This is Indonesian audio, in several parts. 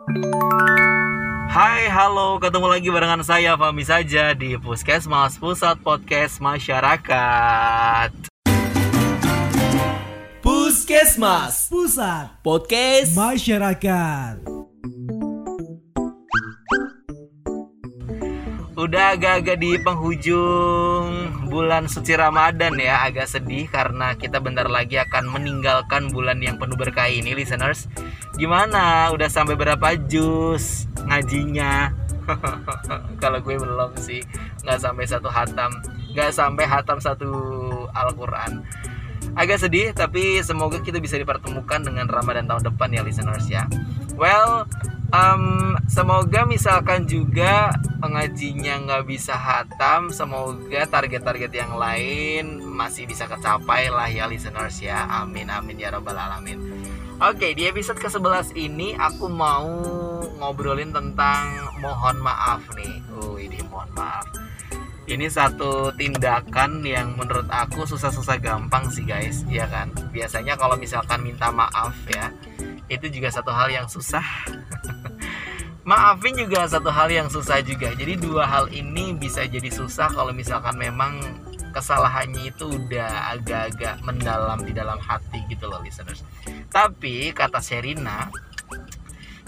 Hai, halo, ketemu lagi barengan saya Fahmi saja di Puskesmas Pusat Podcast Masyarakat. Puskesmas Pusat Podcast Masyarakat Udah agak-agak di penghujung bulan suci Ramadan ya, agak sedih karena kita bentar lagi akan meninggalkan bulan yang penuh berkah ini, listeners. Gimana? Udah sampai berapa jus ngajinya? Kalau gue belum sih, nggak sampai satu hatam, nggak sampai hatam satu Al-Quran. Agak sedih, tapi semoga kita bisa dipertemukan dengan Ramadan tahun depan ya, listeners ya. Well, um, semoga misalkan juga pengajinya nggak bisa hatam semoga target-target yang lain masih bisa kecapai lah ya listeners ya amin amin ya robbal alamin oke di episode ke-11 ini aku mau ngobrolin tentang mohon maaf nih. Uh ini mohon maaf. Ini satu tindakan yang menurut aku susah-susah gampang sih guys. Ya kan? Biasanya kalau misalkan minta maaf ya itu juga satu hal yang susah. Maafin juga satu hal yang susah juga. Jadi dua hal ini bisa jadi susah kalau misalkan memang kesalahannya itu udah agak-agak mendalam di dalam hati gitu loh listeners. Tapi kata Sherina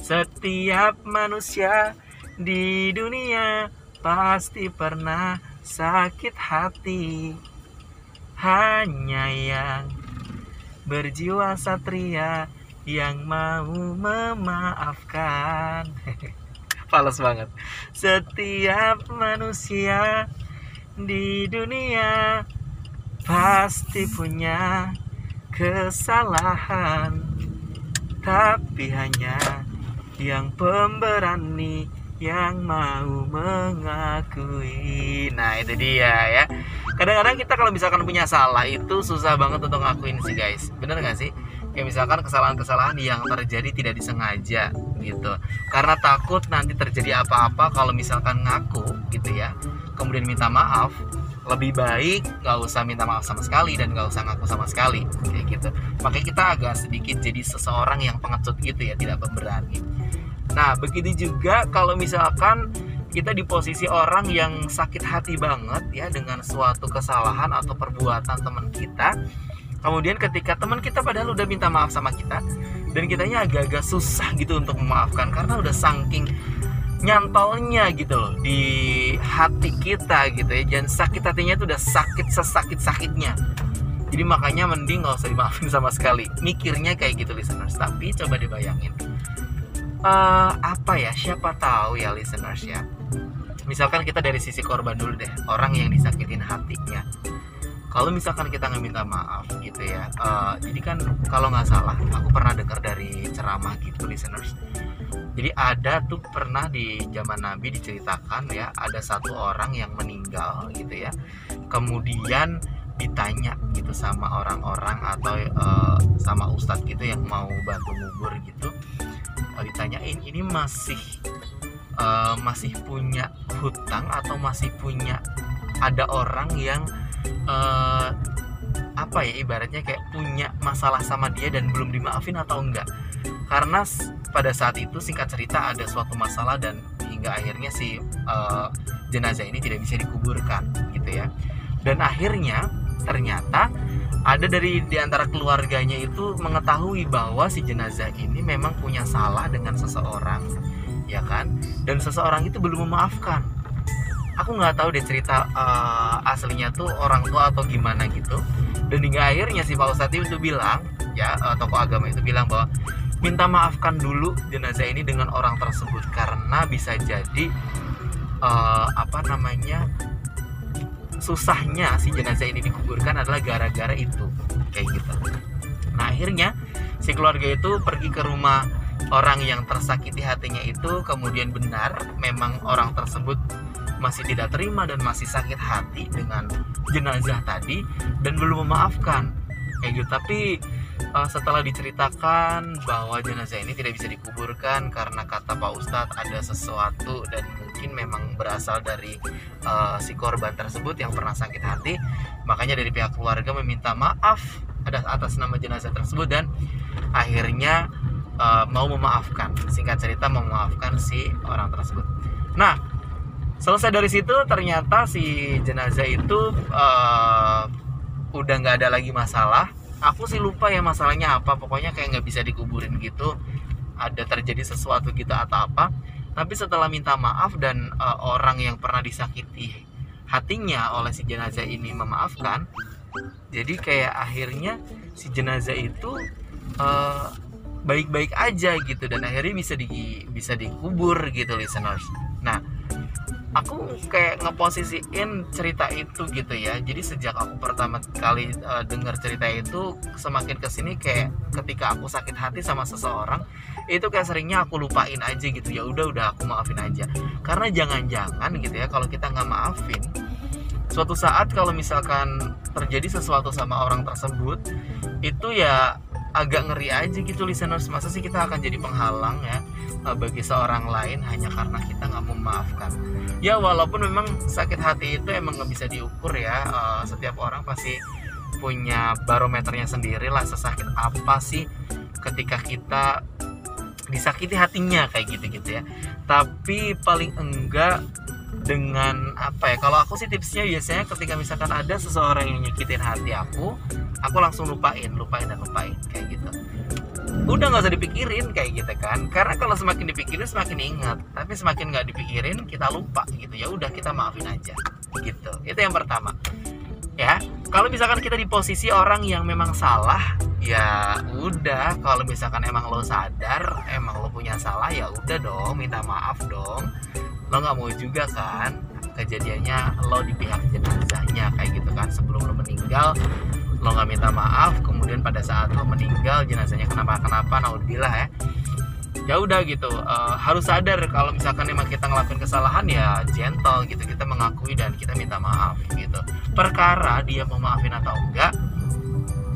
setiap manusia di dunia pasti pernah sakit hati. Hanya yang berjiwa satria yang mau memaafkan. Fales banget. Setiap manusia di dunia Pasti punya kesalahan. Tapi hanya yang pemberani yang mau mengakui. Nah itu dia ya. Kadang-kadang kita kalau misalkan punya salah itu susah banget untuk ngakuin sih guys. Bener gak sih? kayak misalkan kesalahan-kesalahan yang terjadi tidak disengaja gitu. Karena takut nanti terjadi apa-apa kalau misalkan ngaku gitu ya kemudian minta maaf lebih baik nggak usah minta maaf sama sekali dan nggak usah ngaku sama sekali kayak gitu. Makanya kita agak sedikit jadi seseorang yang pengecut gitu ya tidak pemberani. Nah begitu juga kalau misalkan kita di posisi orang yang sakit hati banget ya dengan suatu kesalahan atau perbuatan teman kita kemudian ketika teman kita padahal udah minta maaf sama kita dan kitanya agak-agak susah gitu untuk memaafkan karena udah saking nyantolnya gitu loh di hati kita gitu ya. Dan sakit hatinya tuh udah sakit sesakit sakitnya. Jadi makanya mending gak usah dimaafin sama sekali. Mikirnya kayak gitu listeners. Tapi coba dibayangin. Uh, apa ya? Siapa tahu ya listeners ya. Misalkan kita dari sisi korban dulu deh. Orang yang disakitin hatinya kalau misalkan kita nggak minta maaf gitu ya uh, jadi kan kalau nggak salah aku pernah dengar dari ceramah gitu listeners. Jadi ada tuh pernah di zaman Nabi diceritakan ya ada satu orang yang meninggal gitu ya. Kemudian ditanya gitu sama orang-orang atau uh, sama ustadz gitu yang mau bantu ngubur gitu. Uh, ditanyain ini masih uh, masih punya hutang atau masih punya ada orang yang uh, apa ya ibaratnya kayak punya masalah sama dia dan belum dimaafin atau enggak. Karena pada saat itu singkat cerita ada suatu masalah dan hingga akhirnya si uh, jenazah ini tidak bisa dikuburkan gitu ya. Dan akhirnya ternyata ada dari di antara keluarganya itu mengetahui bahwa si jenazah ini memang punya salah dengan seseorang ya kan? Dan seseorang itu belum memaafkan aku nggak tahu deh cerita uh, aslinya tuh orang tua atau gimana gitu. Dan hingga akhirnya si Pak Ustadz itu bilang ya uh, tokoh agama itu bilang bahwa minta maafkan dulu jenazah ini dengan orang tersebut karena bisa jadi uh, apa namanya susahnya si jenazah ini dikuburkan adalah gara-gara itu. Kayak gitu. Nah akhirnya si keluarga itu pergi ke rumah orang yang tersakiti hatinya itu kemudian benar memang orang tersebut masih tidak terima dan masih sakit hati dengan jenazah tadi dan belum memaafkan. Kayak gitu. Tapi uh, setelah diceritakan bahwa jenazah ini tidak bisa dikuburkan karena kata Pak Ustadz ada sesuatu dan mungkin memang berasal dari uh, si korban tersebut yang pernah sakit hati makanya dari pihak keluarga meminta maaf atas nama jenazah tersebut dan akhirnya uh, mau memaafkan. Singkat cerita mau memaafkan si orang tersebut. Nah selesai dari situ ternyata si jenazah itu uh, udah nggak ada lagi masalah. Aku sih lupa ya masalahnya apa. Pokoknya kayak nggak bisa dikuburin gitu. Ada terjadi sesuatu gitu atau apa. Tapi setelah minta maaf dan uh, orang yang pernah disakiti hatinya oleh si jenazah ini memaafkan jadi kayak akhirnya si jenazah itu uh, baik-baik aja gitu dan akhirnya bisa di bisa dikubur gitu listeners. Nah aku kayak ngeposisiin cerita itu gitu ya. Jadi sejak aku pertama kali uh, dengar cerita itu semakin ke sini kayak ketika aku sakit hati sama seseorang itu kayak seringnya aku lupain aja gitu. Ya udah udah aku maafin aja. Karena jangan-jangan gitu ya kalau kita nggak maafin suatu saat kalau misalkan terjadi sesuatu sama orang tersebut itu ya agak ngeri aja gitu listeners. Masa sih kita akan jadi penghalang ya uh, bagi seorang lain hanya karena kita nggak memaafkan? Ya walaupun memang sakit hati itu emang nggak bisa diukur ya uh, setiap orang pasti punya barometernya sendiri lah sesakit apa sih ketika kita disakiti hatinya kayak gitu gitu ya. Tapi paling enggak dengan apa ya kalau aku sih tipsnya biasanya ketika misalkan ada seseorang yang nyakitin hati aku aku langsung lupain lupain dan lupain kayak gitu. Udah nggak usah dipikirin kayak gitu kan. Karena kalau semakin dipikirin semakin ingat. Tapi semakin nggak dipikirin kita lupa gitu. Ya udah kita maafin aja gitu. Itu yang pertama. Ya kalau misalkan kita di posisi orang yang memang salah ya udah. Kalau misalkan emang lo sadar emang lo punya salah ya udah dong minta maaf dong lo nggak mau juga kan kejadiannya lo di pihak jenazahnya kayak gitu kan. Sebelum lo meninggal lo nggak minta maaf kemudian pada saat lo meninggal jenazahnya kenapa kenapa naudzubillah ya. Ya udah gitu uh, harus sadar kalau misalkan emang kita ngelakuin kesalahan ya gentle gitu. Kita mengakui dan kita minta maaf gitu. Perkara dia mau maafin atau enggak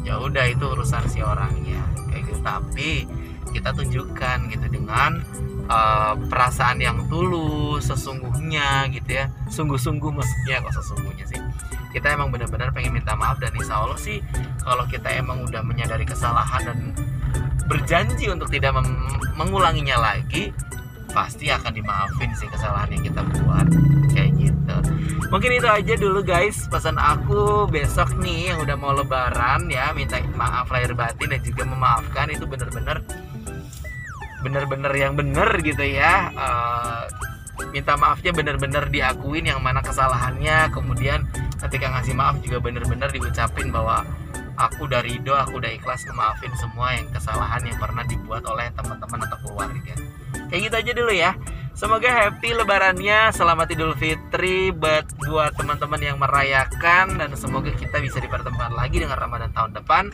ya udah itu urusan si orangnya kayak gitu. Tapi kita tunjukkan gitu dengan uh, perasaan yang tulus sesungguhnya gitu ya. Sungguh-sungguh maksudnya kok sesungguhnya sih? Kita emang benar-benar pengen minta maaf dan insya Allah sih kalau kita emang udah menyadari kesalahan dan berjanji untuk tidak mengulanginya lagi pasti akan dimaafin sih kesalahan yang kita buat. Kayak gitu. Mungkin itu aja dulu guys. Pesan aku besok nih yang udah mau lebaran ya minta maaf lahir batin dan juga memaafkan itu bener-bener bener-bener yang bener gitu ya uh, minta maafnya bener-bener diakuin yang mana kesalahannya kemudian ketika ngasih maaf juga bener-bener diucapin bahwa aku udah ridho, aku udah ikhlas ngemaafin semua yang kesalahan yang pernah dibuat oleh teman-teman atau keluarga. Kayak gitu aja dulu ya. Semoga happy lebarannya, selamat Idul Fitri buat buat teman-teman yang merayakan dan semoga kita bisa dipertemukan lagi dengan Ramadan tahun depan.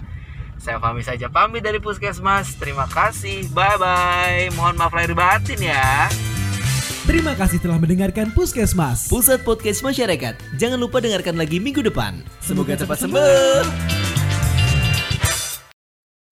Saya Fahmi saja pamit dari Puskesmas. Terima kasih. Bye bye. Mohon maaf lahir batin ya. Terima kasih telah mendengarkan Puskesmas Pusat Podcast Masyarakat Jangan lupa dengarkan lagi minggu depan Semoga cepat sembuh